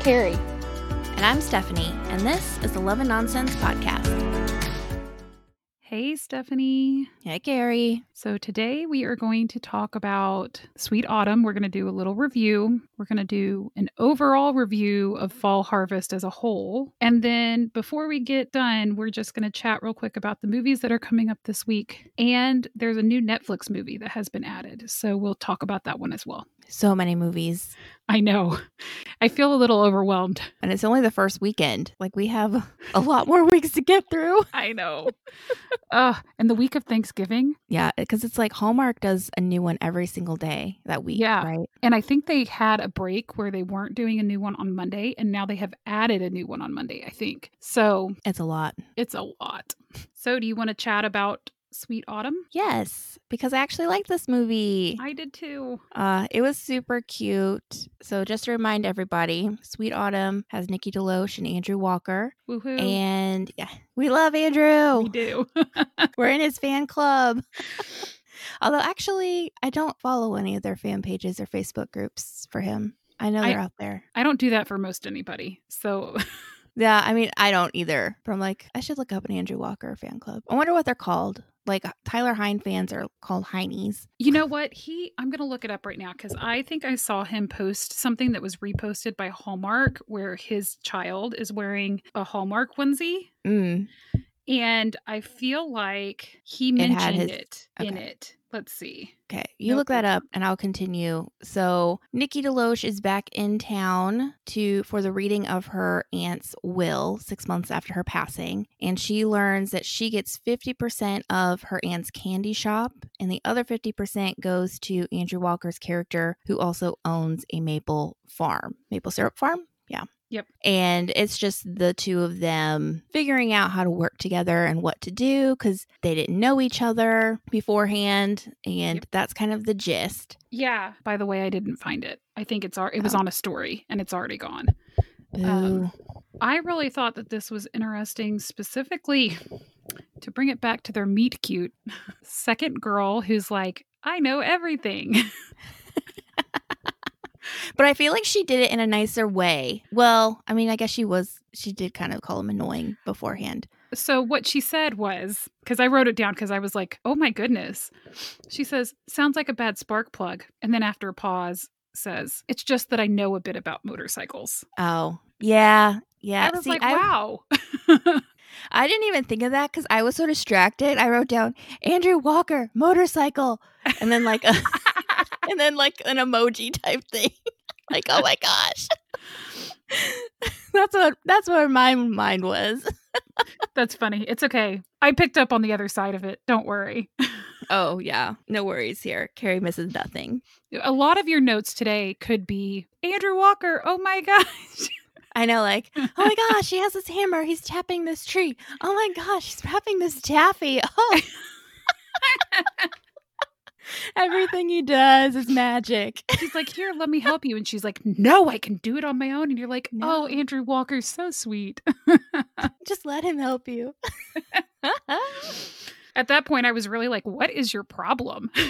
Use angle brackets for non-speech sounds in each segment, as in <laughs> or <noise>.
Carrie. And I'm Stephanie, and this is the Love and Nonsense Podcast. Hey, Stephanie. Hey, Carrie. So, today we are going to talk about Sweet Autumn. We're going to do a little review. We're going to do an overall review of Fall Harvest as a whole. And then, before we get done, we're just going to chat real quick about the movies that are coming up this week. And there's a new Netflix movie that has been added. So, we'll talk about that one as well. So many movies. I know. I feel a little overwhelmed. And it's only the first weekend. Like, we have a lot more weeks to get through. <laughs> I know. uh, and the week of Thanksgiving. Yeah, because it's like Hallmark does a new one every single day that week. Yeah. Right. And I think they had a break where they weren't doing a new one on Monday, and now they have added a new one on Monday, I think. So It's a lot. it's a lot. So, do you want to chat about Sweet Autumn? Yes, because I actually like this movie. I did too. Uh, it was super cute. So, just to remind everybody, Sweet Autumn has Nikki DeLoach and Andrew Walker. Woohoo. And yeah, we love Andrew. we do. <laughs> We're in his fan club. <laughs> Although, actually, I don't follow any of their fan pages or Facebook groups for him. I know they're out there. I don't do that for most anybody. So, <laughs> Yeah, I mean, I don't either. But I'm like, I should look up an Andrew Walker fan club. I wonder what they're called. Like Tyler Hynes fans are called Heinies. you know what? He, I'm going to look it up right now because I think I saw him post something that was reposted by Hallmark where his child is wearing a Hallmark onesie. Mm. And I feel like he mentioned had his- it in it. Let's see. Okay, you Nope, look that up, and I'll continue. So Nikki DeLoach is back in town to for the reading of her aunt's will six months after her passing, and she learns that she gets fifty percent of her aunt's candy shop, and the other fifty percent goes to Andrew Walker's character, who also owns a maple farm, maple syrup farm. Yeah. Yep. And it's just the two of them figuring out how to work together and what to do because they didn't know each other beforehand. And Yep. that's kind of the gist. Yeah. By the way, I didn't find it. I think it's al- it was Oh. on a story and it's already gone. Um, I really thought that this was interesting, specifically to bring it back to their meet cute <laughs> second girl who's like, I know everything. <laughs> but I feel like she did it in a nicer way. Well, I mean, I guess she was, she did kind of call him annoying beforehand. so what she said was, because I wrote it down because I was like, oh my goodness. She says, sounds like a bad spark plug. And then after a pause, says, it's just that I know a bit about motorcycles. Oh, yeah. Yeah. I was See, like, I, wow. <laughs> I didn't even think of that because I was so distracted. I wrote down Andrew Walker, motorcycle, and then like a, <laughs> <laughs> <laughs> and then like an emoji type thing. <laughs> like, oh my gosh. <laughs> that's what that's where my mind was. That's funny. It's okay. I picked up on the other side of it. Don't worry. Oh yeah, no worries here. Carrie misses nothing. A lot of your notes today could be Andrew Walker. Oh my gosh. I know, like, oh my gosh, he has this hammer. He's tapping this tree. Oh my gosh, he's wrapping this taffy. Oh. Everything he does is magic. She's like, Here, let me help you. And she's like, No, I can do it on my own. And you're like, No. Oh, Andrew Walker's so sweet. <laughs> Just let him help you. At that point, I was really like, What is your problem? <laughs>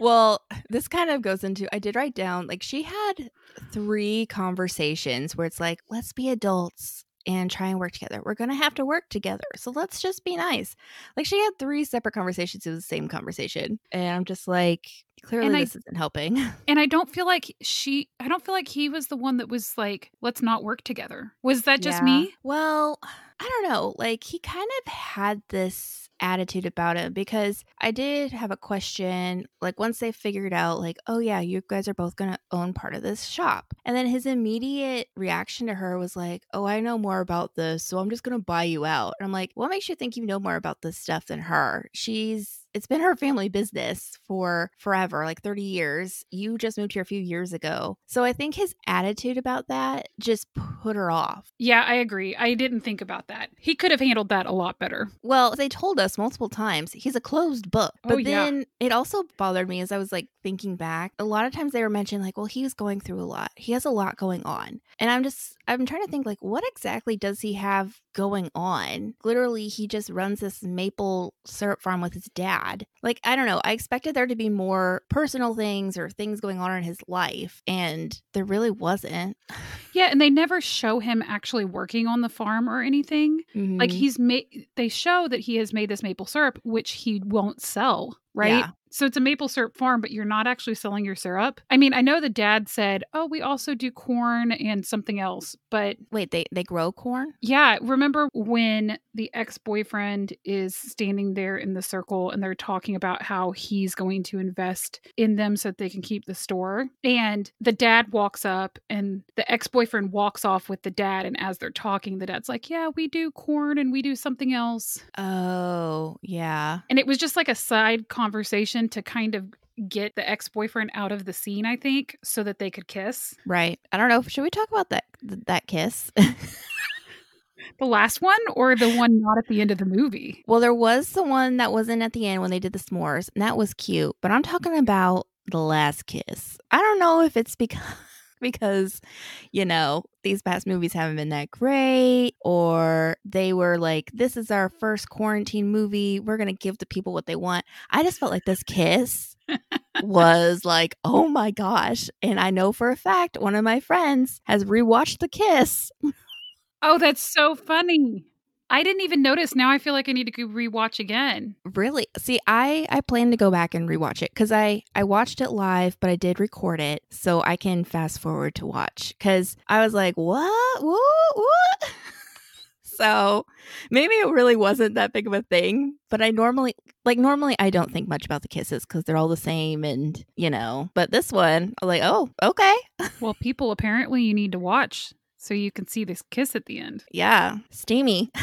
Well, this kind of goes into I did write down like she had three conversations where it's like, let's be adults and try and work together. We're going to have to work together. So let's just be nice. Like she had three separate conversations. It was the same conversation. And I'm just like, clearly And I- this isn't helping. <laughs> and I don't feel like she, I don't feel like he was the one that was like, Let's not work together. Was that just Yeah. me? Well, I don't know. Like he kind of had this attitude about it because I did have a question. Like once they figured out, like, oh yeah, you guys are both gonna own part of this shop, and then his immediate reaction to her was like, oh, I know more about this, so I'm just gonna buy you out. And I'm like, what makes you think you know more about this stuff than her? She's it's been her family business for forever, like 30 years. You just moved here a few years ago. So I think his attitude about that just put her off. Yeah, I agree. I didn't think about that. He could have handled that a lot better. Well, they told us multiple times he's a closed book. Oh, But yeah. then it also bothered me as I was like thinking back. A lot of times they were mentioning like, well, he's going through a lot. He has a lot going on. And I'm just I'm trying to think like what exactly does he have going on? Literally, he just runs this maple syrup farm with his dad. Like, I don't know. I expected there to be more personal things or things going on in his life, and there really wasn't. <sighs> Yeah, and they never show him actually working on the farm or anything. Like Mhm. he's made they show that he has made this maple syrup which he won't sell, right? Yeah. So it's a maple syrup farm, but you're not actually selling your syrup. I mean, I know the dad said, "Oh, we also do corn and something else." But Wait, they they grow corn? yeah, remember when the ex-boyfriend is standing there in the circle and they're talking about how he's going to invest in them so that they can keep the store? And the dad walks up and the ex-boyfriend walks off with the dad and as they're talking, the dad's like, "Yeah, we do corn and we do something else." Oh, yeah. And it was just like a side conversation to kind of get the ex-boyfriend out of the scene, I think, so that they could kiss. Right. I don't know. Should we talk about that that kiss? <laughs> The last one or the one not at the end of the movie? well, there was the one that wasn't at the end when they did the s'mores, and that was cute. But I'm talking about the last kiss. I don't know if it's because because you know these past movies haven't been that great or they were like this is our first quarantine movie. We're gonna give the people what they want. I just felt like this kiss was like oh my gosh. And i know for a fact one of my friends has rewatched the kiss. Oh, that's so funny. I didn't even notice. Now I feel like I need to go rewatch again. Really? See, I I plan to go back and rewatch it cuz I I watched it live, but I did record it so I can fast forward to watch cuz I was like, "What? What? What?" <laughs> so, maybe it really wasn't that big of a thing, but I normally like normally I don't think much about the kisses cuz they're all the same and, you know. But this one, I was like, "Oh, okay." Well, people, apparently you need to watch so you can see this kiss at the end. Yeah, steamy. <laughs>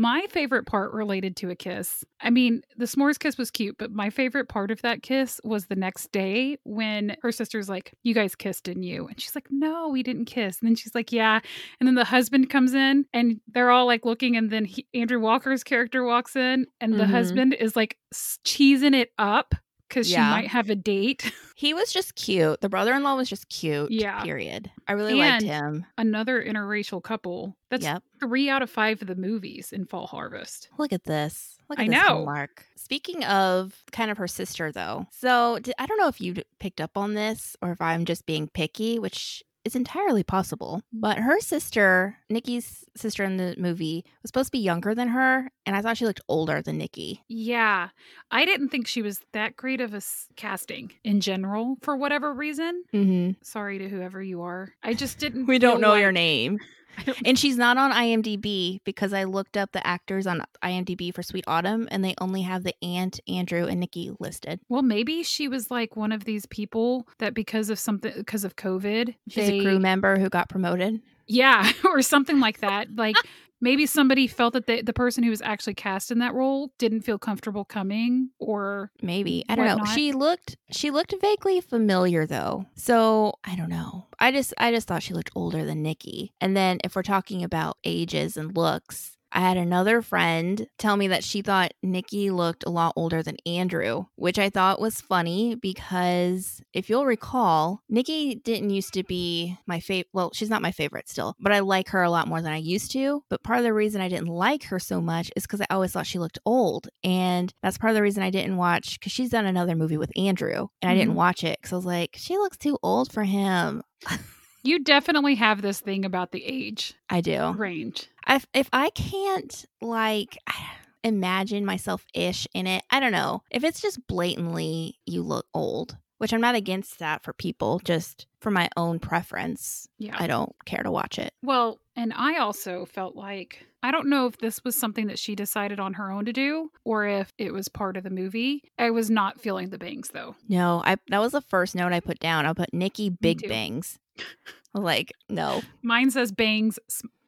My favorite part related to a kiss. I mean, the s'mores kiss was cute, but my favorite part of that kiss was the next day when her sister's like, You guys kissed, didn't you? And she's like, No, we didn't kiss. And then she's like, Yeah. And then the husband comes in and they're all like looking. And then he, Andrew Walker's character walks in and the Mhm. husband is like cheesing it up because Yeah. she might have a date. <laughs> He was just cute. The brother-in-law was just cute. Yeah. Period. I really liked him. Another interracial couple. That's Yep. three out of five of the movies in Fall Harvest. Look at this. Look at I this know. Mark. Speaking of kind of her sister, though. So I don't know if you picked up on this or if I'm just being picky, which is entirely possible. But her sister, Nikki's sister in the movie, was supposed to be younger than her, and I thought she looked older than Nikki. Yeah, I didn't think she was that great of a s- casting in general for whatever reason. Mm-hmm. Sorry to whoever you are. I just didn't. We don't know like- your name. <laughs> And she's not on IMDb because I looked up the actors on IMDb for Sweet Autumn, and they only have the aunt, Andrew, and Nikki listed. Well, maybe she was like one of these people that because of something, because of COVID, She's they, a crew member who got promoted. yeah, <laughs> or something like that. Like <laughs> maybe somebody felt that the the person who was actually cast in that role didn't feel comfortable coming, or maybe i don't know. she looked she looked vaguely familiar though. So i don't know. I just i just thought she looked older than nikki. And then if we're talking about ages and looks I had another friend tell me that she thought Nikki looked a lot older than Andrew, which I thought was funny because if you'll recall, Nikki didn't used to be my favorite. Well, she's not my favorite still, but I like her a lot more than I used to. But part of the reason I didn't like her so much is because I always thought she looked old. And that's part of the reason I didn't watch because she's done another movie with Andrew and I didn't Mhm. watch it because I was like, she looks too old for him. <laughs> you definitely have this thing about the age I do. range. if if I can't like <sighs> imagine myself ish in it, I don't know. If it's just blatantly you look old, which I'm not against that for people, just for my own preference, Yeah. I don't care to watch it. Well, and I also felt like I don't know if this was something that she decided on her own to do or if it was part of the movie. I was not feeling the bangs though. No, I that was the first note I put down. I put Nikki Big. Bangs. <laughs> Like, no. Mine says bangs,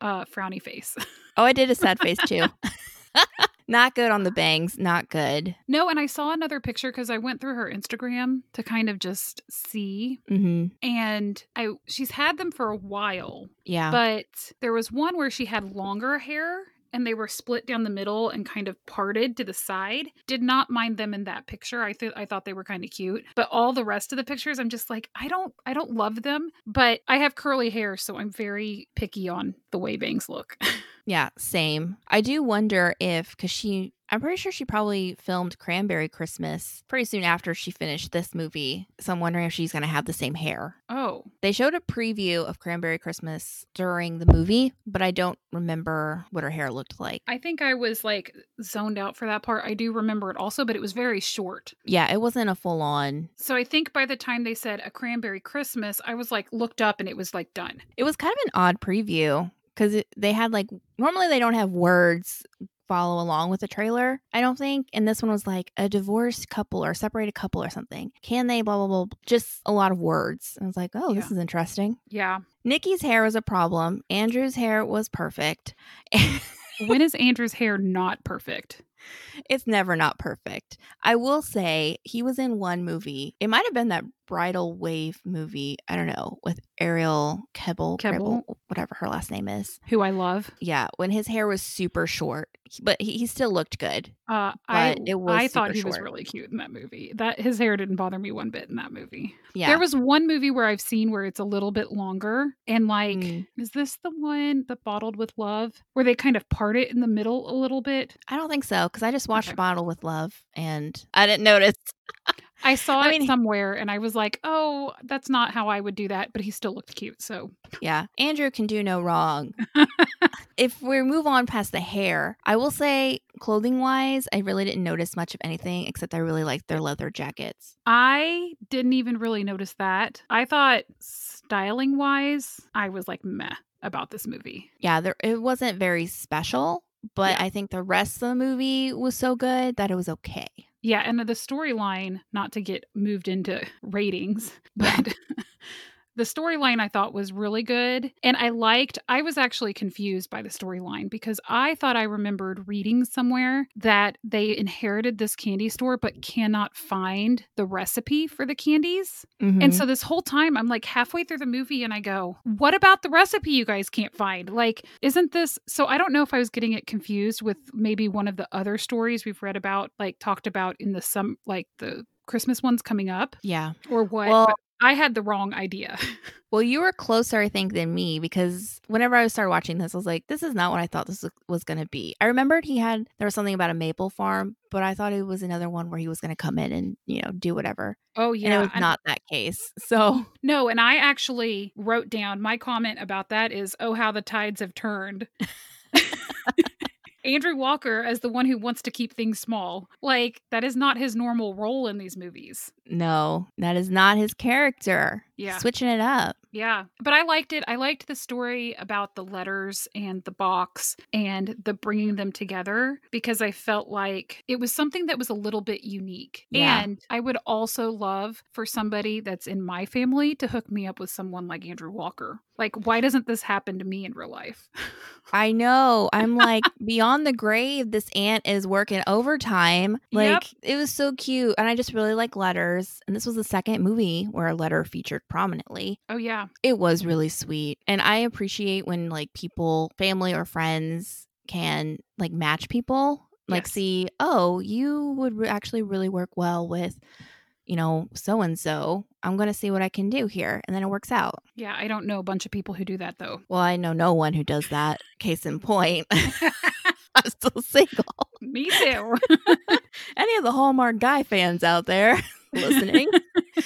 uh, frowny face. Oh, I did a sad face too. <laughs> not good on the bangs. Not good. no, and I saw another picture because I went through her Instagram to kind of just see, hmm and I she's had them for a while, Yeah. but there was one where she had longer hair. And they were split down the middle and kind of parted to the side. Did not mind them in that picture. I thought I thought they were kind of cute. But all the rest of the pictures, I'm just like, I don't I don't love them. But I have curly hair, so I'm very picky on the way bangs look. <laughs> Yeah, same. I do wonder if, because she, I'm pretty sure she probably filmed Cranberry Christmas pretty soon after she finished this movie. So I'm wondering if she's going to have the same hair. Oh, They showed a preview of Cranberry Christmas during the movie, but I don't remember what her hair looked like. I think I was like zoned out for that part. I do remember it also, but it was very short. Yeah, it wasn't a full on. So I think by the time they said a cranberry Christmas, I was like looked up and it was like done. It was kind of an odd preview because they had like, normally they don't have words follow along with the trailer, I don't think. And this one was like a divorced couple or separated couple or something. Can they, blah, blah, blah. Just a lot of words. I was like, oh, this is interesting. Yeah. Nikki's hair was a problem. Andrew's hair was perfect. <laughs> when is Andrew's hair not perfect? it's never not perfect. I will say he was in one movie. It might have been that Bridal Wave movie. I don't know with Arielle Kebbel, Kebbel. Gribble, whatever her last name is. Who I love. Yeah, when his hair was super short, but he, he still looked good. Uh, I it was I thought he was really cute in that movie. That his hair didn't bother me one bit in that movie. Yeah, There was one movie where I've seen where it's a little bit longer and like Mm. is this the one that bottled with love where they kind of part it in the middle a little bit? I don't think so because I just watched Okay. Bottled with Love and I didn't notice. <laughs> I saw I it mean- somewhere and I was like, "Oh, that's not how I would do that," but he still looked cute. So, Yeah, Andrew can do no wrong. <laughs> if we move on past the hair, I will say clothing wise, I really didn't notice much of anything except I really liked their leather jackets. I didn't even really notice that. I thought styling wise, I was like meh about this movie. Yeah, there it wasn't very special, but Yeah. I think the rest of the movie was so good that it was okay. Yeah, and the storyline, not to get moved into <laughs> ratings, but <laughs> the storyline I thought was really good. And I liked, I was actually confused by the storyline because I thought I remembered reading somewhere that they inherited this candy store but cannot find the recipe for the candies. Mm-hmm. And so this whole time, I'm like halfway through the movie and I go, What about the recipe you guys can't find? Like, isn't this? So I don't know if I was getting it confused with maybe one of the other stories we've read about, like talked about in the some, like the Christmas ones coming up yeah. or what. Well- I had the wrong idea. <laughs> Well, you were closer, I think, than me because whenever I started watching this, I was like, this is not what I thought this was going to be. I remembered he had, there was something about a maple farm, but I thought it was another one where he was going to come in and, you know, do whatever. Oh, And yeah. it was and- not that case. So, <laughs> no, and I actually wrote down my comment about that is, Oh, how the tides have turned. <laughs> Andrew Walker as the one who wants to keep things small. Like, that is not his normal role in these movies. no, that is not his character. Yeah. Switching it up. Yeah, but I liked it. I liked the story about the letters and the box and the bringing them together because I felt like it was something that was a little bit unique. Yeah. And I would also love for somebody that's in my family to hook me up with someone like Andrew Walker. Like, why doesn't this happen to me in real life? <laughs> I know. I'm like, beyond the grave, this aunt is working overtime. Like, Yep. it was so cute. And I just really like letters. And this was the second movie where a letter featured prominently. oh, yeah. It was really sweet. And I appreciate when, like, people, family or friends can, like, match people. Like, Yes. see, oh, you would re- actually really work well with, you know, so and so. I'm going to see what I can do here. And then it works out. Yeah, I don't know a bunch of people who do that though. Well, I know no one who does that. Case in point, <laughs> <laughs> I'm still single. me too. <laughs> Any of the Hallmark guy fans out there listening?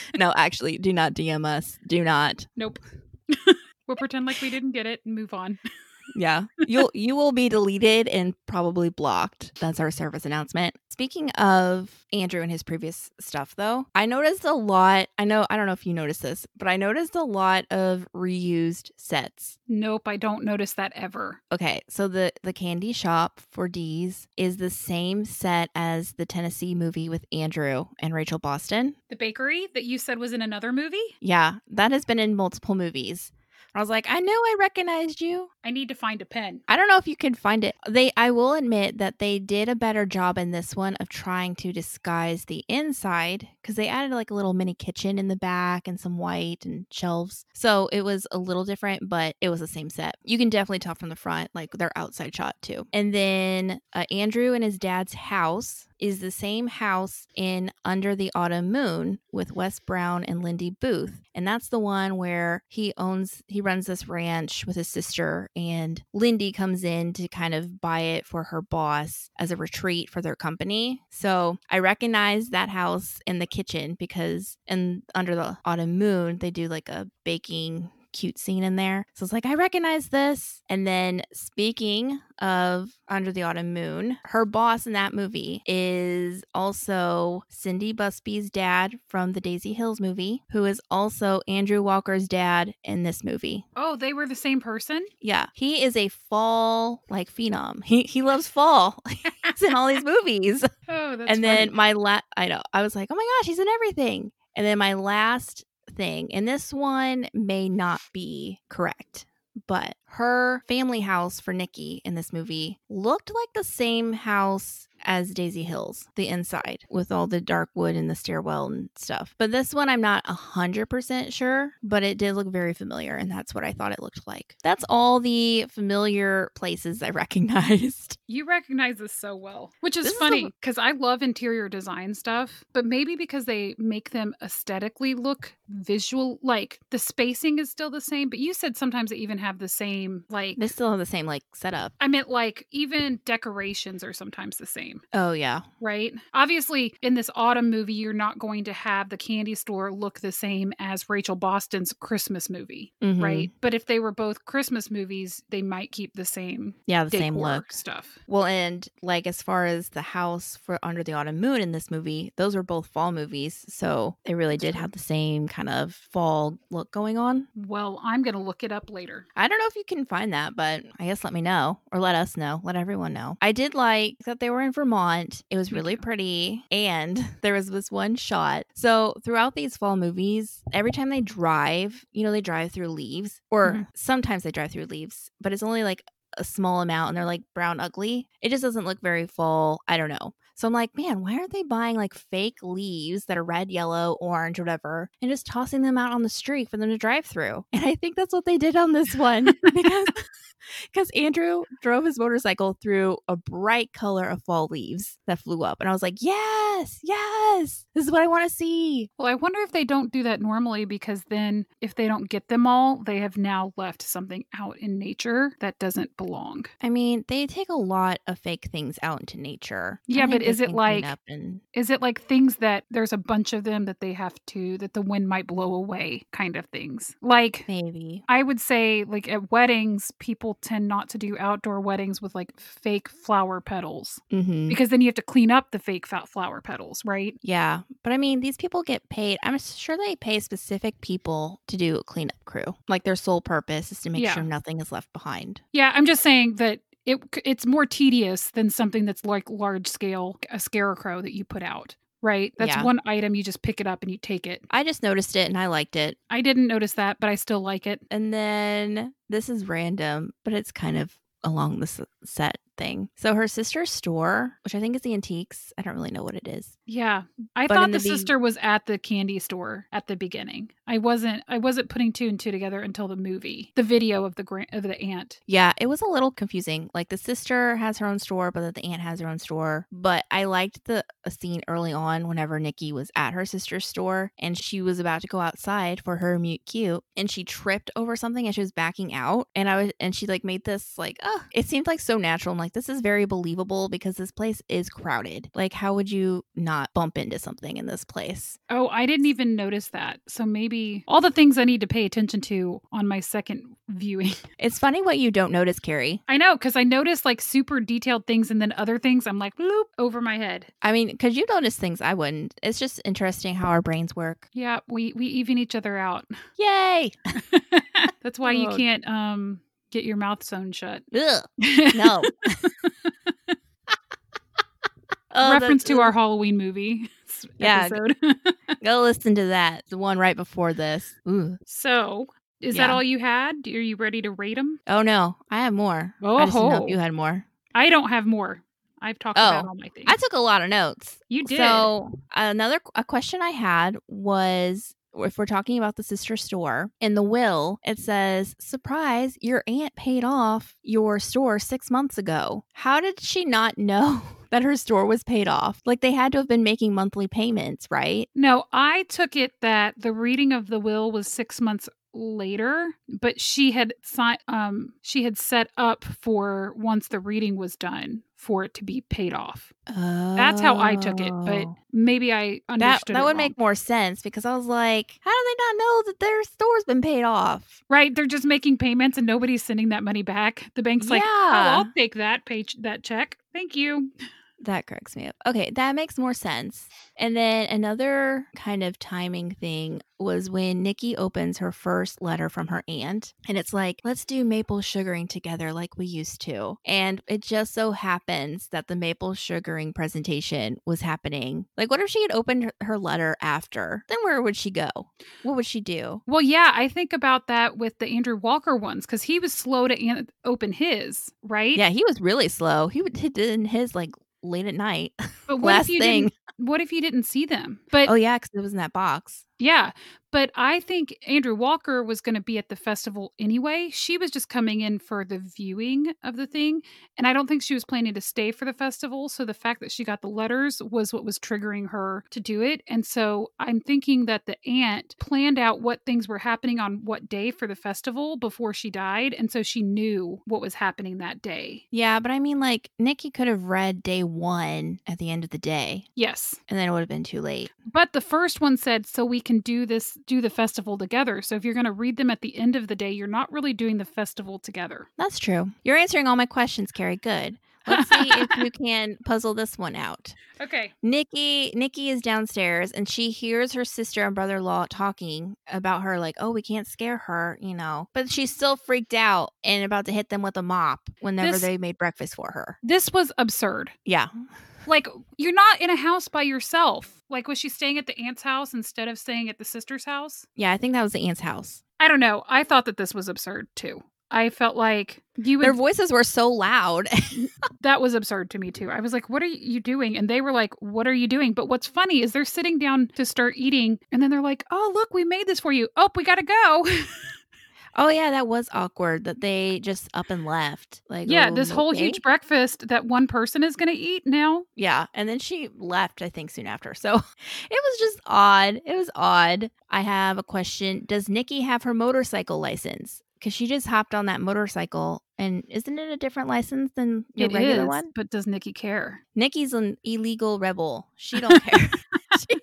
<laughs> no, actually, do not DM us. Do not. nope. <laughs> we'll pretend like we didn't get it and move on. <laughs> Yeah, you'll you will be deleted and probably blocked. That's our service announcement. Speaking of Andrew and his previous stuff, though, I noticed a lot. I know I don't know if you noticed this, but I noticed a lot of reused sets. Nope, I don't notice that ever. Okay, so the the candy shop for D's is the same set as the Tennessee movie with Andrew and Rachel Boston. The bakery that you said was in another movie? Yeah, that has been in multiple movies. I was like, I know I recognized you. I need to find a pen. I don't know if you can find it. They I will admit that they did a better job in this one of trying to disguise the inside cuz they added like a little mini kitchen in the back and some white and shelves. So it was a little different, but it was the same set. You can definitely tell from the front like their outside shot too. And then uh, Andrew and his dad's house is the same house in Under the Autumn Moon with Wes Brown and Lindy Booth. And that's the one where he owns he runs this ranch with his sister and Lindy comes in to kind of buy it for her boss as a retreat for their company. So I recognize that house in the kitchen because in Under the Autumn Moon, they do like a baking cute scene in there. So it's like, I recognize this. And then speaking of Under the Autumn Moon, her boss in that movie is also Cindy Busby's dad from the Daisy Hills movie, who is also Andrew Walker's dad in this movie. Oh, they were the same person? Yeah. He is a fall like phenom. He he loves fall. <laughs> he's in all these movies. <laughs> Oh, that's and then funny. my la I know. I was like, "Oh my gosh, he's in everything." And then my last thing, and this one may not be correct, but her family house for Nikki in this movie looked like the same house as Daisy Hills, the inside with all the dark wood and the stairwell and stuff. But this one, I'm not 100% sure, but it did look very familiar, and that's what I thought it looked like. That's all the familiar places I <laughs> recognized. You recognize this so well, which is This funny because I love interior design stuff, but maybe because they make them aesthetically look visual, like the spacing is still the same. But you said sometimes they even have the same, like, They still have the same like setup. I meant like even decorations are sometimes the same. Oh, yeah. right? Obviously, in this autumn movie, you're not going to have the candy store look the same as Rachel Boston's Christmas movie, Mhm. right? But if they were both Christmas movies, they might keep the same Yeah, the same look. stuff. Well, and like as far as the house for Under the Autumn Moon in this movie, those were both fall movies. So they really did have the same kind of fall look going on. Well, I'm going to look it up later. I don't know if you can find that, but I guess let me know or let us know. Let everyone know. I did like that they were in Vermont. It was really pretty. And <laughs> there was this one shot. So throughout these fall movies, every time they drive, you know, they drive through leaves, or Mhm. sometimes they drive through leaves, but it's only like a small amount and they're like brown ugly. It just doesn't look very fall. I don't know. So I'm like, man, why aren't they buying like fake leaves that are red, yellow, orange, whatever, and just tossing them out on the street for them to drive through? And I think that's what they did on this one <laughs> because because Andrew drove his motorcycle through a bright color of fall leaves that flew up, and I was like, yes, yes, this is what I want to see. Well, I wonder if they don't do that normally because then if they don't get them all, they have now left something out in nature that doesn't belong. I mean, they take a lot of fake things out into nature. Yeah, but is it like- and Is it like things that there's a bunch of them that they have to, that the wind might blow away kind of things? Like, maybe? I would say, like at weddings, people tend not to do outdoor weddings with like fake flower petals Mm-hmm. because then you have to clean up the fake fa- flower petals, right? Yeah, but I mean, these people get paid. I'm sure they pay specific people to do a cleanup crew. Like their sole purpose is to make Yeah. sure nothing is left behind. Yeah, I'm just saying that it it's more tedious than something that's like large scale, a scarecrow that you put out, right? That's Yeah. one item you just pick it up and you take it. I just noticed it and I liked it. I didn't notice that, but I still like it. And then this is random, but it's kind of along the set thing. So her sister's store, which I think is the antiques, I don't really know what it is. Yeah. I But thought the, the be- sister was at the candy store at the beginning. I wasn't I wasn't putting two and two together until the movie. The video of the gra- of the aunt. Yeah, it was a little confusing. Like the sister has her own store, but the aunt has her own store. But I liked the a scene early on whenever Nikki was at her sister's store and she was about to go outside for her mute cute and she tripped over something and she was backing out and I was and she like made this like oh it seemed like so natural. Like this is very believable because this place is crowded. Like how would you not bump into something in this place? Oh, I didn't even notice that. So maybe all the things I need to pay attention to on my second viewing. <laughs> It's funny what you don't notice, Carrie. I know because I noticed like super detailed things and then other things I'm like bloop over my head. I mean, because you notice things I wouldn't. It's just interesting how our brains work. Yeah, we we even each other out. Yay! <laughs> That's why you Oh. can't um get your mouth sewn shut. Ugh. No. <laughs> Oh, Reference to our Halloween movie Yeah. episode. <laughs> Go listen to that. The one right before this. Ooh. so, is that all you had? Are you ready to rate them? Oh no, I have more. I just didn't know Oh. you had more. I don't have more. I've talked Oh, about all my things. I took a lot of notes. you did. So another a question I had was if we're talking about the sister store in the will, it says, "Surprise! Your aunt paid off your store six months ago. How did she not know <laughs> that her store was paid off? Like they had to have been making monthly payments, right? no, I took it that the reading of the will was six months later, but she had um she had set up for once the reading was done for it to be paid off. Oh. That's how I took it, but oh. maybe I that understood that it would make more sense because I was like, how do they not know that their store's been paid off? right. They're just making payments and nobody's sending that money back. The bank's like, oh, I'll take that page that check. Thank you. That cracks me up. Okay, that makes more sense. And then another kind of timing thing was when Nikki opens her first letter from her aunt, and it's like, let's do maple sugaring together like we used to. And it just so happens that the maple sugaring presentation was happening. Like, what if she had opened her- letter after? Then where would she go? What would she do? Well, yeah, I think about that with the Andrew Walker ones because he was slow to an- open his, right? Yeah, he was really slow. He would he did in his like late at night. <laughs> But what Last if you thing. didn't? What if you didn't see them? But Oh yeah, because it was in that box. Yeah, but I think Andrew Walker was going to be at the festival anyway. She was just coming in for the viewing of the thing, and I don't think she was planning to stay for the festival. So the fact that she got the letters was what was triggering her to do it. And so I'm thinking that the aunt planned out what things were happening on what day for the festival before she died, and so she knew what was happening that day. Yeah, but I mean, like, Nikki could have read day one at the end of the day, Yes. and then it would have been too late. But the first one said, so we can do this, do the festival together. So if you're going to read them at the end of the day, you're not really doing the festival together. That's true. You're answering all my questions, Carrie. Good. Let's see if you <laughs> can puzzle this one out. Okay. Nikki, Nikki is downstairs, and she hears her sister and brother-in-law talking about her, like, "Oh, we can't scare her," you know. But she's still freaked out and about to hit them with a mop whenever This- they made breakfast for her. This was absurd. Yeah, Like, you're not in a house by yourself. Like, was she staying at the aunt's house instead of staying at the sister's house? yeah. I think that was the aunt's house. I don't know. I thought that this was absurd too. I felt like you would, Their voices were so loud. that was absurd to me too. I was like, what are you doing? And they were like, what are you doing? But what's funny is they're sitting down to start eating and then they're like, oh, look, we made this for you. Oh, we got to go. <laughs> oh yeah, that was awkward that they just up and left. Like, yeah, oh, this whole okay. huge breakfast that one person is going to eat now. Yeah, and then she left, I think, soon after. So <laughs> it was just odd. It was odd. I have a question. Does Nikki have her motorcycle license? Because she just hopped on that motorcycle, and isn't it a different license than your It regular is, one? but does Nikki care? Nikki's an illegal rebel. She don't <laughs> care. <laughs> She-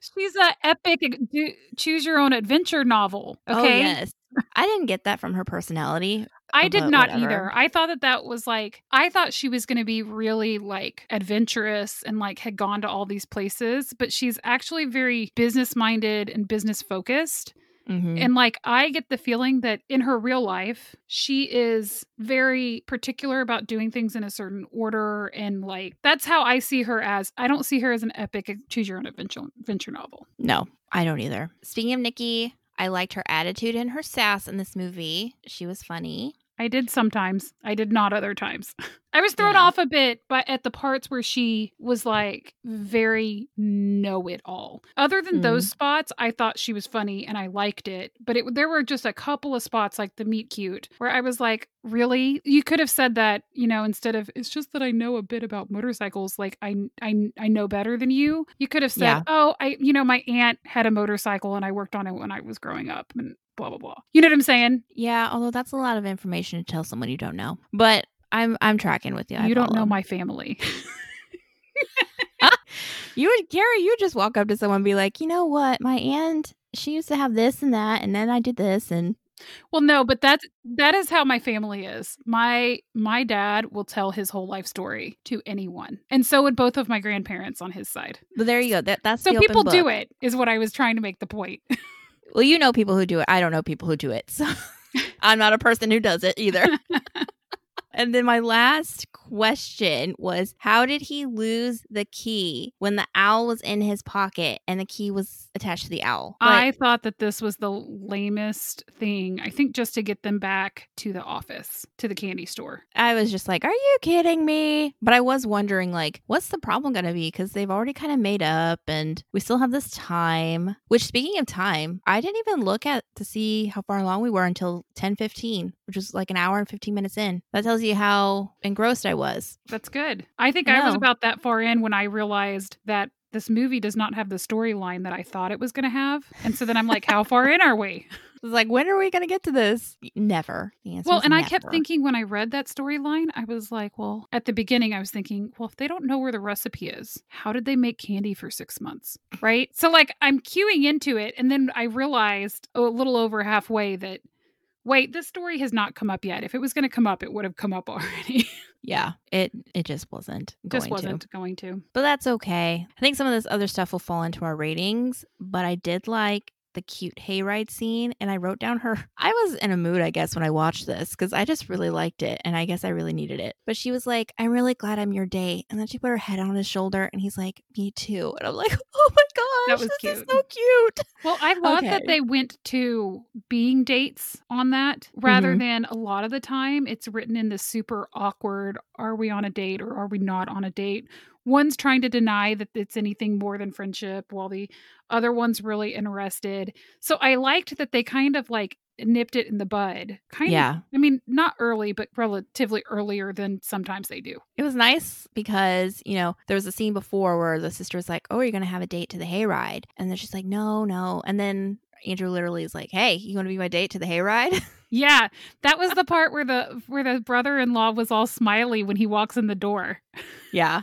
She's a epic do, choose your own adventure novel. Oh Okay. yes, I didn't get that from her personality. I uh, did not whatever. either. I thought that that was like, I thought she was going to be really like adventurous and like had gone to all these places, but she's actually very business minded and business focused. Mhm. And like, I get the feeling that in her real life, she is very particular about doing things in a certain order. And like, that's how I see her as. I don't see her as an epic choose your own adventure, adventure novel. No, I don't either. Speaking of Nikki, I liked her attitude and her sass in this movie. She was funny. I did sometimes. I did not other times. <laughs> I was thrown Yeah. off a bit, but at the parts where she was like very know it all. Other than Mm. those spots, I thought she was funny and I liked it. But it, there were just a couple of spots like the meet cute where I was like, really? You could have said that, you know, instead of it's just that I know a bit about motorcycles. Like I, I, I know better than you. You could have said, Yeah. oh, I, you know, my aunt had a motorcycle and I worked on it when I was growing up and blah blah blah. You know what I'm saying? Yeah, although that's a lot of information to tell someone you don't know. But I'm I'm tracking with you. I you don't know my family. <laughs> <laughs> You would Gary, you just walk up to someone and be like, you know what, my aunt, she used to have this and that, and then I did this and Well, no, but that's that is how my family is. My my dad will tell his whole life story to anyone, and so would both of my grandparents on his side. but there you go. That that's So people do it, is what I was trying to make the point. <laughs> Well, you know people who do it. I don't know people who do it. So <laughs> I'm not a person who does it either. <laughs> and then my last question was how did he lose the key when the owl was in his pocket and the key was attached to the owl? I thought that this was the lamest thing. I think just to get them back to the office, to the candy store. I was just like, are you kidding me? But I was wondering, like, what's the problem going to be? Because they've already kind of made up and we still have this time. Which, speaking of time, I didn't even look at to see how far along we were until 10 15, which was like an hour and 15 minutes in. That tells you how engrossed I was. That's good. I think I was about that far in when I realized that this movie does not have the storyline that I thought it was going to have. And so then I'm like, how far in are we? <laughs> It's like, when are we going to get to this? Never. The Well, and I kept thinking when I read that storyline, I was like, well, at the beginning, I was thinking, well, if they don't know where the recipe is, how did they make candy for six months? Right. So, like, I'm queuing into it. And then I realized a little over halfway that, wait, this story has not come up yet. If it was going to come up, it would have come up <laughs> already. Yeah, it it just wasn't going Just wasn't to. going to. But that's okay. I think some of this other stuff will fall into our ratings, but I did like the cute hayride scene and I wrote down her <laughs> I was in a mood I guess when I watched this cuz I just really liked it and I guess I really needed it. But she was like, "I'm really glad I'm your date." And then she put her head on his shoulder and he's like, "Me too." And I'm like, <laughs> "Oh my gosh, that was this is cute. so cute." Well, I love that they went to being dates on that rather Mhm. than a lot of the time it's written in this super awkward are we on a date or are we not on a date? One's trying to deny that it's anything more than friendship while the other one's really interested. So I liked that they kind of like nipped it in the bud. Kind Yeah. of I mean, not early, but relatively earlier than sometimes they do. It was nice because, you know, there was a scene before where the sister was like, Oh, you're going to have a date to the hayride. And then she's like, No, no. And then Andrew literally is like, Hey, you want to be my date to the hayride? <laughs> Yeah, that was the part where the where the brother-in-law was all smiley when he walks in the door. <laughs> yeah.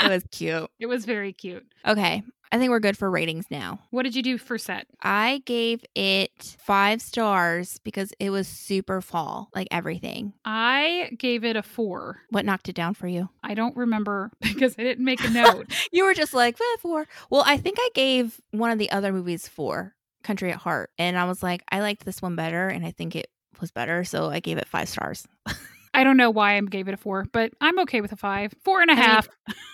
It was cute. It was very cute. Okay. I think we're good for ratings now. What did you do for set? I gave it five stars because it was super fall, like everything. I gave it a four. What knocked it down for you? I don't remember <laughs> because I didn't make a note. You were just like, eh, four. Well, I think I gave one of the other movies four, Country at Heart. And I was like, I liked this one better. And I think it was better. So I gave it five stars. <laughs> I don't know why I gave it a four, but I'm okay with a five. Four and a I mean. <laughs>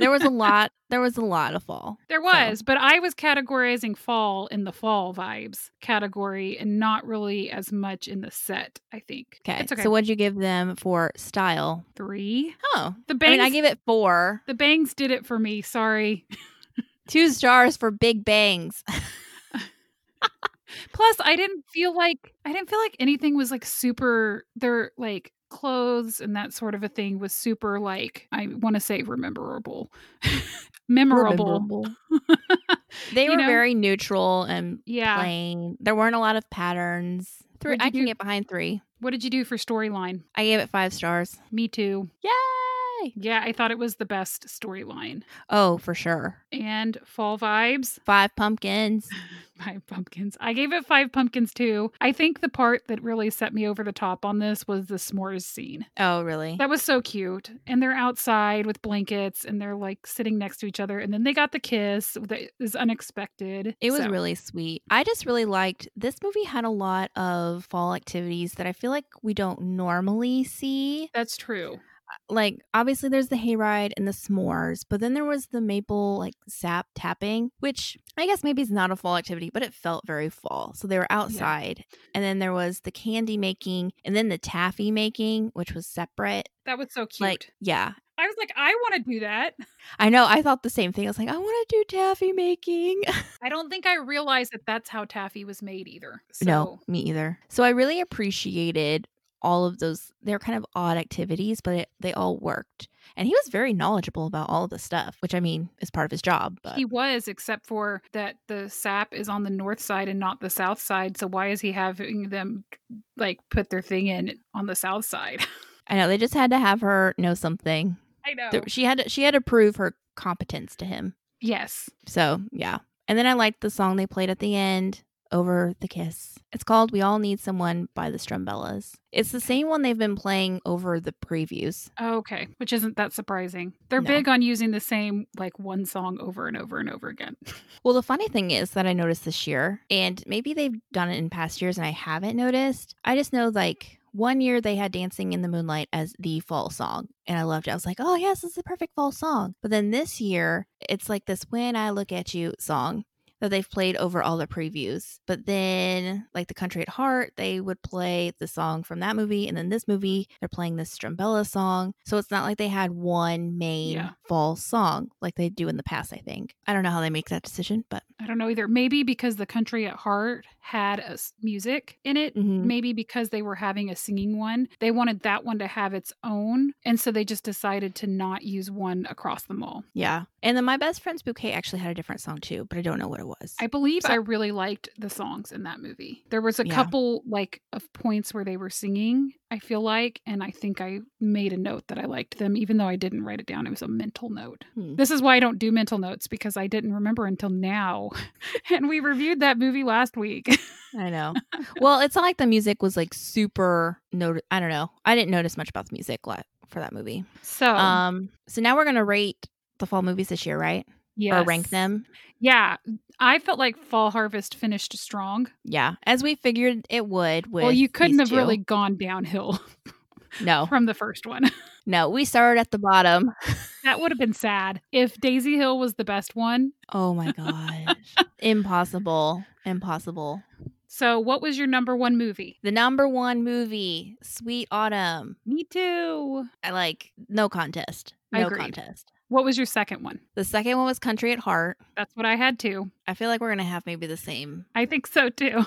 There was a <laughs> lot. There was a lot of fall. there was, but I was categorizing fall in the fall vibes category and not really as much in the set, I think. Okay. Okay. So what'd you give them for style? Three. Oh, The I bangs, mean, I gave it four. the bangs did it for me. Sorry. Two stars for Big Bangs. Plus, I didn't feel like I didn't feel like anything was like super. Their like clothes and that sort of a thing was super like I want to say rememberable, <laughs> memorable. Rememberable. <laughs> They You were know? very neutral and Yeah. plain. There weren't a lot of patterns. Three, I can do? get behind three. What did you do for storyline? I gave it five stars. Me too. Yay! Yeah, I thought it was the best storyline. Oh, for sure. And fall vibes, Five pumpkins. <laughs> five pumpkins. I gave it five pumpkins too. I think the part that really set me over the top on this was the s'mores scene. Oh, really? That was so cute. And they're outside with blankets and they're like sitting next to each other. And then they got the kiss that is unexpected. It was So, really sweet. I just really liked this movie had a lot of fall activities that I feel like we don't normally see. That's true. Like obviously there's the hayride and the s'mores, but then there was the maple like sap tapping, which I guess maybe is not a fall activity, but it felt very fall. So they were outside. And then there was the candy making and then the taffy making, which was separate. That was so cute. Like, yeah. I was like, I want to do that. I know. I thought the same thing. I was like, I want to do taffy making. <laughs> I don't think I realized that that's how taffy was made either. So, No, me either. So I really appreciated all of those. They're kind of odd activities, but it, they all worked. And he was very knowledgeable about all of the stuff, which I mean is part of his job. But He was, except for that the sap is on the north side and not the south side. So why is he having them like put their thing in on the south side? <laughs> I know they just had to have her know something. I know. She had to, she had to prove her competence to him. yes. So yeah. And then I liked the song they played at the end over the kiss. It's called "We All Need Someone" by the Strumbellas. It's the same one they've been playing over the previews. Okay, which isn't that surprising. They're No. big on using the same like one song over and over and over again. <laughs> Well, the funny thing is that I noticed this year, and maybe they've done it in past years and I haven't noticed. I just know like one year they had Dancing in the Moonlight as the fall song, and I loved it. I was like, oh, yes, this is the perfect fall song. But then this year, it's like this When I Look at You song that they've played over all the previews. But then, like The Country at Heart, they would play the song from that movie. And then this movie, they're playing this Strumbella song. So it's not like they had one main Yeah. fall song like they do in the past, I think. I don't know how they make that decision, but I don't know either. Maybe because the country at heart had a music in it. Mhm. Maybe because they were having a singing one, they wanted that one to have its own, and so they just decided to not use one across them all. yeah. And then My Best Friend's Bouquet actually had a different song too, but I don't know what it was. I believe So- I really liked the songs in that movie. There was a Yeah. couple like of points where they were singing, I feel like, and I think I made a note that I liked them even though I didn't write it down. It was a mental note. Hmm. This is why I don't do mental notes because I didn't remember until now. <laughs> and we reviewed that movie last week. <laughs> I know. well, it's not like the music was like super note. I don't know. I didn't notice much about the music for that movie. So, Um. So now we're gonna rate the fall movies this year, right? Or rank them. Yeah, I felt like Fall Harvest finished strong. Yeah, as we figured it would. With well, you couldn't have two. really gone downhill <laughs> No, from the first one. <laughs> no. We started at the bottom. that would have been sad if Daisy Hill was the best one. Oh my gosh. Impossible. Impossible. So, what was your number one movie? The number one movie, Sweet Autumn. Me too. I like no contest. No contest. What was your second one? The second one was Country at Heart. That's what I had too. I feel like we're gonna have maybe the same. I think so too.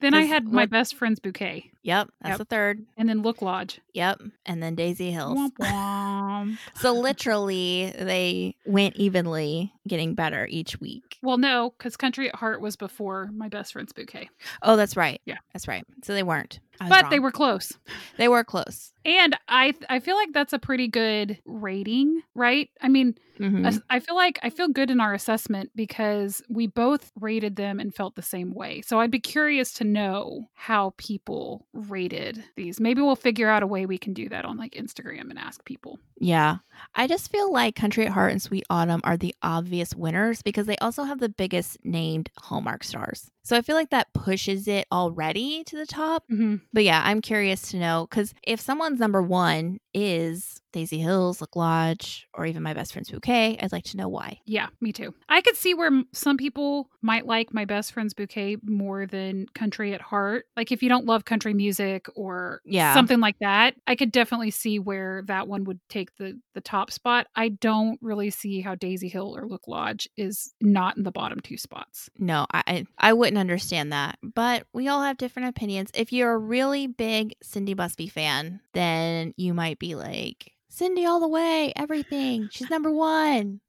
Then I had my best friend's bouquet, Yep, that's Yep. the third. and then Look Lodge. Yep, and then Daisy Hills. Womp womp. <laughs> So literally, they went evenly, getting better each week. well, no, because Country at Heart was before my best friend's bouquet, Oh, that's right. Yeah. that's right. So they weren't. But they were close. They were close. And I I feel like that's a pretty good rating, right? I mean, Mhm. I feel like I feel good in our assessment because we both rated them and felt the same way. So I'd be curious to know how people rated these. Maybe we'll figure out a way we can do that on like Instagram and ask people. Yeah. I just feel like Country at Heart and Sweet Autumn are the obvious winners because they also have the biggest named Hallmark stars. So I feel like that pushes it already to the top. Mm-hmm. But yeah, I'm curious to know because if someone's number one is Daisy Hills, Look Lodge, or even My Best Friend's Bouquet, I'd like to know why. Yeah, me too. I could see where some people might like my best friend's bouquet more than country at heart. Like if you don't love country music or Yeah. something like that, I could definitely see where that one would take the the top spot. I don't really see how Daisy Hill or Look Lodge is not in the bottom two spots. No, I I I wouldn't understand that. But we all have different opinions. If you're a really big Cindy Busby fan, then you might be like, Cindy all the way, everything. She's number one.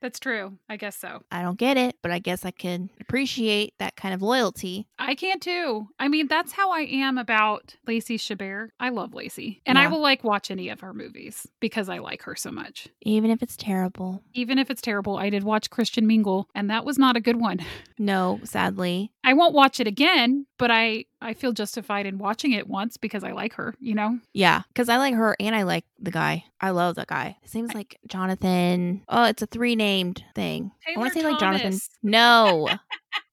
That's true. I guess so. I don't get it, but I guess I can appreciate that kind of loyalty. I can too. I mean, that's how I am about Lacey Chabert. I love Lacey. And I will like watch any of her movies because I like her so much. Even if it's terrible. Even if it's terrible, I did watch Christian Mingle, and that was not a good one. <laughs> No, sadly. I won't watch it again, but I I feel justified in watching it once because I like her, you know? Yeah, because I like her and I like the guy. I love that guy. His name's like Jonathan. Oh, it's a three named thing. I want to say like Jonathan. <laughs> No,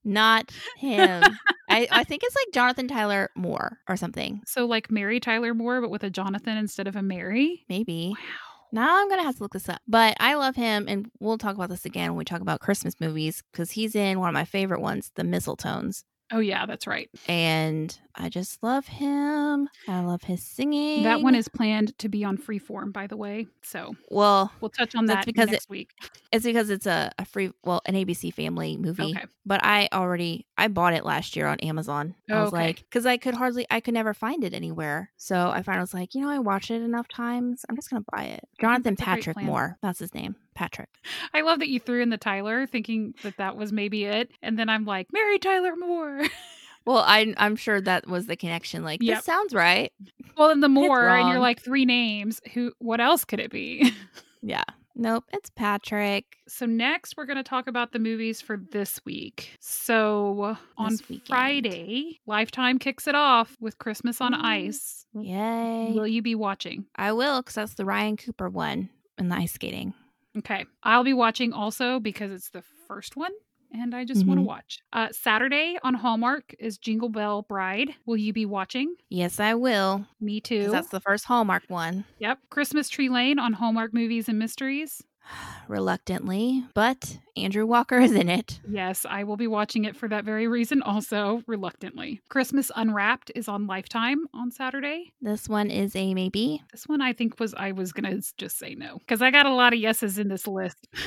not him. I, I think it's like Jonathan Tyler Moore or something. So like Mary Tyler Moore, but with a Jonathan instead of a Mary. Maybe. Wow. Now I'm gonna have to look this up. But I love him, and we'll talk about this again when we talk about Christmas movies because he's in one of my favorite ones, The Mistletones. Oh yeah, that's right. And I just love him. I love his singing. That one is planned to be on Freeform, by the way. So well, we'll touch on that because next week. it's because it's a, a free, well, an ABC Family movie. Okay. But I already I bought it last year on Amazon. I was Okay. like, because I could hardly, I could never find it anywhere. So I finally was like, you know, I watched it enough times. I'm just gonna buy it. Jonathan That's Patrick. Moore. That's his name. Patrick. I love that you threw in the Tyler, thinking that that was maybe it, and then I'm like Mary Tyler Moore. <laughs> Well, I I'm sure that was the connection. Like Yep. this sounds right. well, then the Moore, and you're like three names. Who? What else could it be? <laughs> Yeah. Nope. It's Patrick. So next we're going to talk about the movies for this week. So on weekend. Friday, Lifetime kicks it off with Christmas on Ooh. Ice. Yay. Will you be watching? I will, because that's the Ryan Cooper one in the ice skating. Okay. I'll be watching also because it's the first one and I just want to watch. Uh, Saturday on Hallmark is Jingle Bell Bride. Will you be watching? Yes, I will. Me too. that's the first Hallmark one. Yep. Christmas Tree Lane on Hallmark Movies and Mysteries. Reluctantly, but Andrew Walker is in it. Yes, I will be watching it for that very reason, also reluctantly. Christmas Unwrapped is on Lifetime on Saturday. This one is a maybe. This one I think was, I was going to just say no because I got a lot of yeses in this list. <laughs>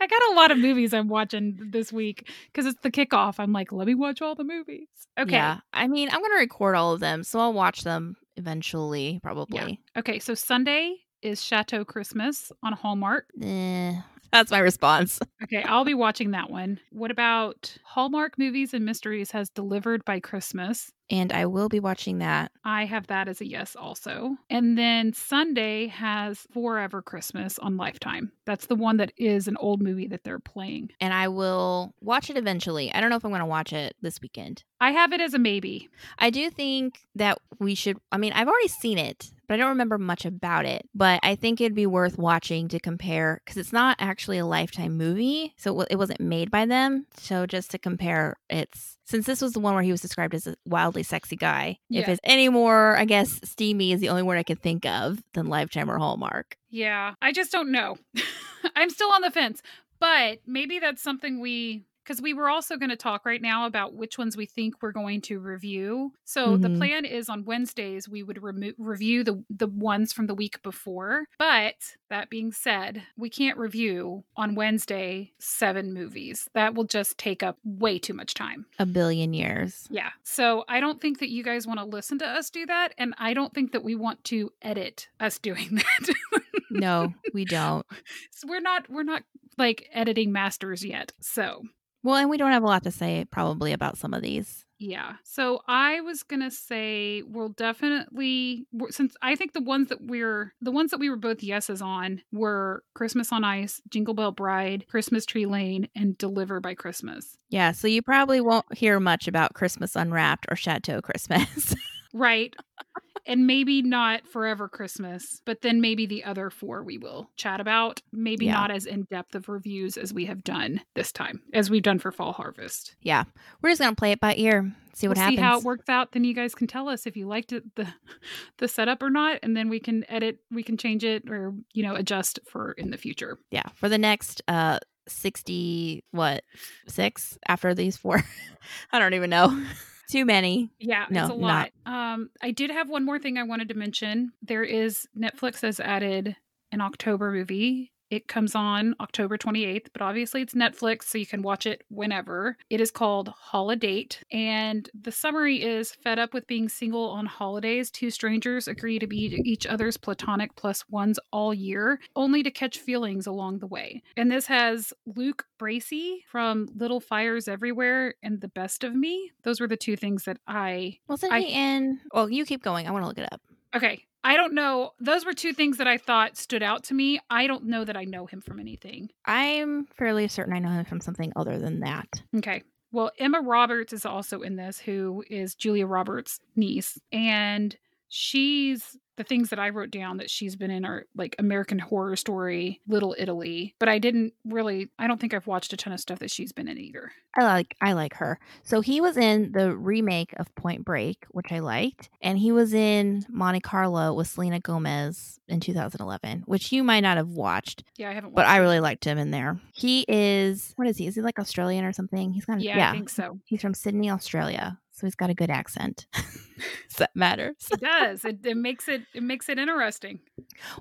I got a lot of movies I'm watching this week because it's the kickoff. I'm like, let me watch all the movies. Okay. Yeah. I mean, I'm going to record all of them, so I'll watch them eventually, probably. Okay. So Sunday is Chateau Christmas on Hallmark. Eh, That's my response. <laughs> Okay, I'll be watching that one. What about Hallmark Movies and Mysteries has Delivered by Christmas? And I will be watching that. I have that as a yes also. And then Sunday has Forever Christmas on Lifetime. That's the one that is an old movie that they're playing. And I will watch it eventually. I don't know if I'm going to watch it this weekend. I have it as a maybe. I do think that we should. I mean, I've already seen it, but I don't remember much about it. But I think it'd be worth watching to compare because it's not actually a Lifetime movie. So it wasn't made by them. So just to compare, it's since this was the one where he was described as a wildly sexy guy. Yeah. If it's any more, I guess steamy is the only word I can think of than Lifetime or Hallmark. Yeah, I just don't know. <laughs> I'm still on the fence, but maybe that's something we because we were also going to talk right now about which ones we think we're going to review. So the Mhm. plan is on Wednesdays we would remo- review the the ones from the week before. But that being said, we can't review on Wednesday seven movies. That will just take up way too much time. A billion years. Yeah. So I don't think that you guys want to listen to us do that and I don't think that we want to edit us <laughs> doing that. No, we don't. so we're not we're not like editing masters yet. So Well, and we don't have a lot to say probably about some of these. yeah. So I was gonna say we'll definitely since I think the ones that we're the ones that we were both yeses on were Christmas on Ice, Jingle Bell Bride, Christmas Tree Lane, and Deliver by Christmas. Yeah, so you probably won't hear much about Christmas Unwrapped or Chateau Christmas. <laughs> Right. and maybe not Forever Christmas, but then maybe the other four we will chat about. Maybe Yeah. not as in depth of reviews as we have done this time, as we've done for Fall Harvest. yeah, we're just gonna play it by ear, see what we'll happens. see how it works out. Then you guys can tell us if you liked it, the <laughs> the setup or not, and then we can edit, we can change it, or you know adjust for in the future. yeah, for the next uh sixty what six after these four, <laughs> I don't even know. <laughs> Too many. Yeah, No, it's a lot. Um, I did have one more thing I wanted to mention. There is Netflix has added an October movie. It comes on October 28th, but obviously it's Netflix, so you can watch it whenever. It is called Holiday, and the summary is fed up with being single on holidays, two strangers agree to be each other's platonic plus ones all year, only to catch feelings along the way. And this has Luke Bracey from Little Fires Everywhere and The Best of Me. Those were the two things that I Wasn't I- he in? Well, you keep going. I want to look it up. Okay. I don't know. Those were two things that I thought stood out to me. I don't know that I know him from anything. I'm fairly certain I know him from something other than that. Okay. Well, Emma Roberts is also in this, who is Julia Roberts' niece. And she's the things that I wrote down that she's been in are like American Horror Story, Little Italy. But I didn't really, I don't think I've watched a ton of stuff that she's been in either. I like I like her. So he was in the remake of Point Break, which I liked, and he was in Monte Carlo with Selena Gomez in 2011, which you might not have watched, Yeah, I haven't but I it. really liked him in there. He is what is he? Is he like Australian or something? He's kind of Yeah, I think so. He's from Sydney, Australia, so he's got a good accent. <laughs> Does <laughs> that matters. It does. It, it makes it it makes it interesting.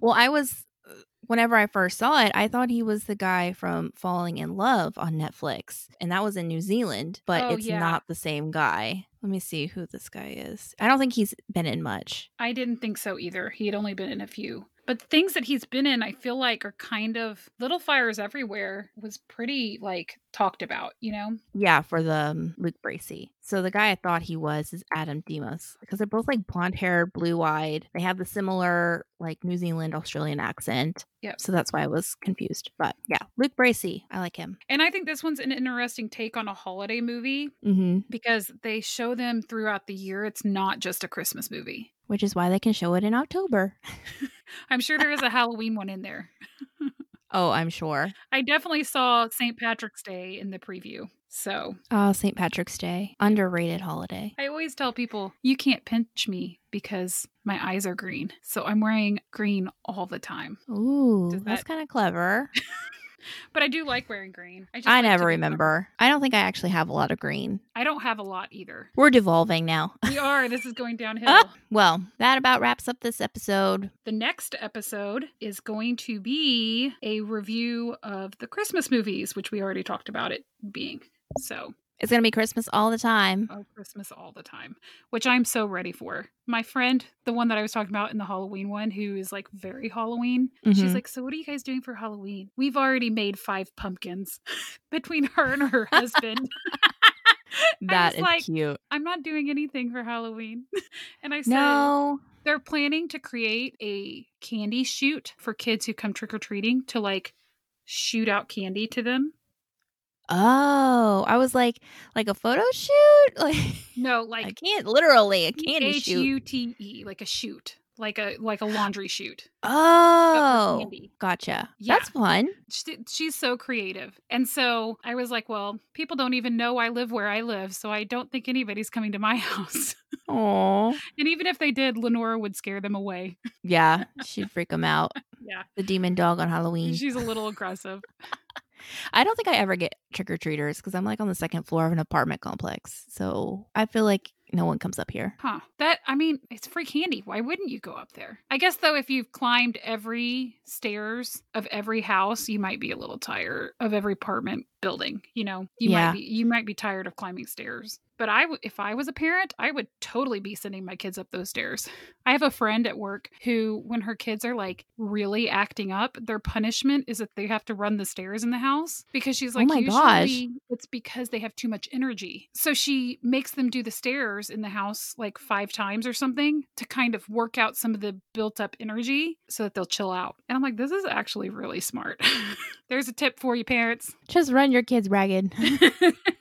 Well, I was uh, whenever I first saw it, I thought he was the guy from Falling Inn Love on Netflix, and that was in New Zealand, but Oh, it's yeah. not the same guy. Let me see who this guy is. I don't think he's been in much. I didn't think so either. He had only been in a few. But things that he's been in, I feel like are kind of Little Fires Everywhere was pretty like talked about, you know? Yeah, for the um, Luke Bracey. So the guy I thought he was is Adam Demos because they're both like blonde hair, blue eyed. They have the similar like New Zealand Australian accent. Yeah. So that's why I was confused. But yeah, Luke Bracey, I like him. And I think this one's an interesting take on a holiday movie hmm because they show them throughout the year. It's not just a Christmas movie. Which is why they can show it in October. <laughs> I'm sure there is a Halloween one in there. <laughs> Oh, I'm sure. I definitely saw St. Patrick's Day in the preview. So Oh, St. Patrick's Day. Underrated holiday. I always tell people, you can't pinch me because my eyes are green. So I'm wearing green all the time. Ooh, Does that's kind of clever. <laughs> But I do like wearing green. just I like never remember. I don't think I actually have a lot of green. I don't have a lot either. We're devolving now. <laughs> We are. This is going downhill. Ah, well, that about wraps up this episode. The next episode is going to be a review of the Christmas movies, which we already talked about it being. So It's going to be Christmas all the time. Oh, Christmas all the time, which I'm so ready for. My friend, the one that I was talking about in the Halloween one, who is like very Halloween, she's Mhm. like, So, what are you guys doing for Halloween? We've already made five pumpkins <laughs> between her and her husband. <laughs> that is like, cute. I'm not doing anything for Halloween. <laughs> and I said, No. they're planning to create a candy chute for kids who come trick or treating to like shoot out candy to them. Oh, I was like, like a photo shoot? <laughs> Like, No, like I can't literally a candy H shoot. U T E, like a chute, like a like a laundry chute. Oh, gotcha. Yeah. That's fun. She, she's so creative, and so I was like, well, people don't even know I live where I live, so I don't think anybody's coming to my <laughs> house. Oh, and even if they did, Lenora would scare them away. yeah. <laughs> She'd freak them out. Yeah, The demon dog on Halloween. she's a little aggressive. I don't think I ever get trick or treaters because I'm like on the second floor of an apartment complex. So I feel like no one comes up here. Huh. That, I mean, it's free candy. Why wouldn't you go up there? I guess, though, if you've climbed every stairs of every house, you might be a little tired of every apartment building. You know, you Yeah. might be, you might be tired of climbing stairs. But I, w- if I was a parent, I would totally be sending my kids up those stairs. <laughs> I have a friend at work who, when her kids are like really acting up, their punishment is that they have to run the stairs in the house because she's Oh like, my gosh. usually it's because they have too much energy. So she makes them do the stairs in the house like five times or something to kind of work out some of the built up energy so that they'll chill out. And I'm like, this is actually really smart. <laughs> There's a tip for you, parents. Just run your kids ragged. <laughs>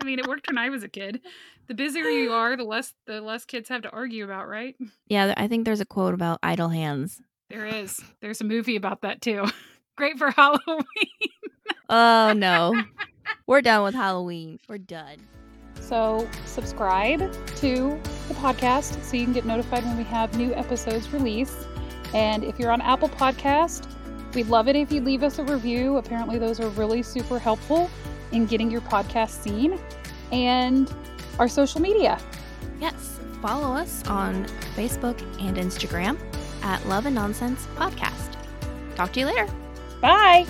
I mean, it worked when I was a kid. The busier you <gasps> are, the less the less kids have to argue about, right? yeah, I think there's a quote about idle hands. There is. There's a movie about that too. <laughs> Great for Halloween. Oh no. <laughs> We're done with Halloween. We're done. So, subscribe to the podcast so you can get notified when we have new episodes released. And if you're on Apple Podcast, we'd love it if you leave us a review. Apparently, those are really super helpful in getting your podcast seen. And our social media. Yes. Follow us on Facebook and Instagram at Love and Nonsense Podcast. Talk to you later. Bye.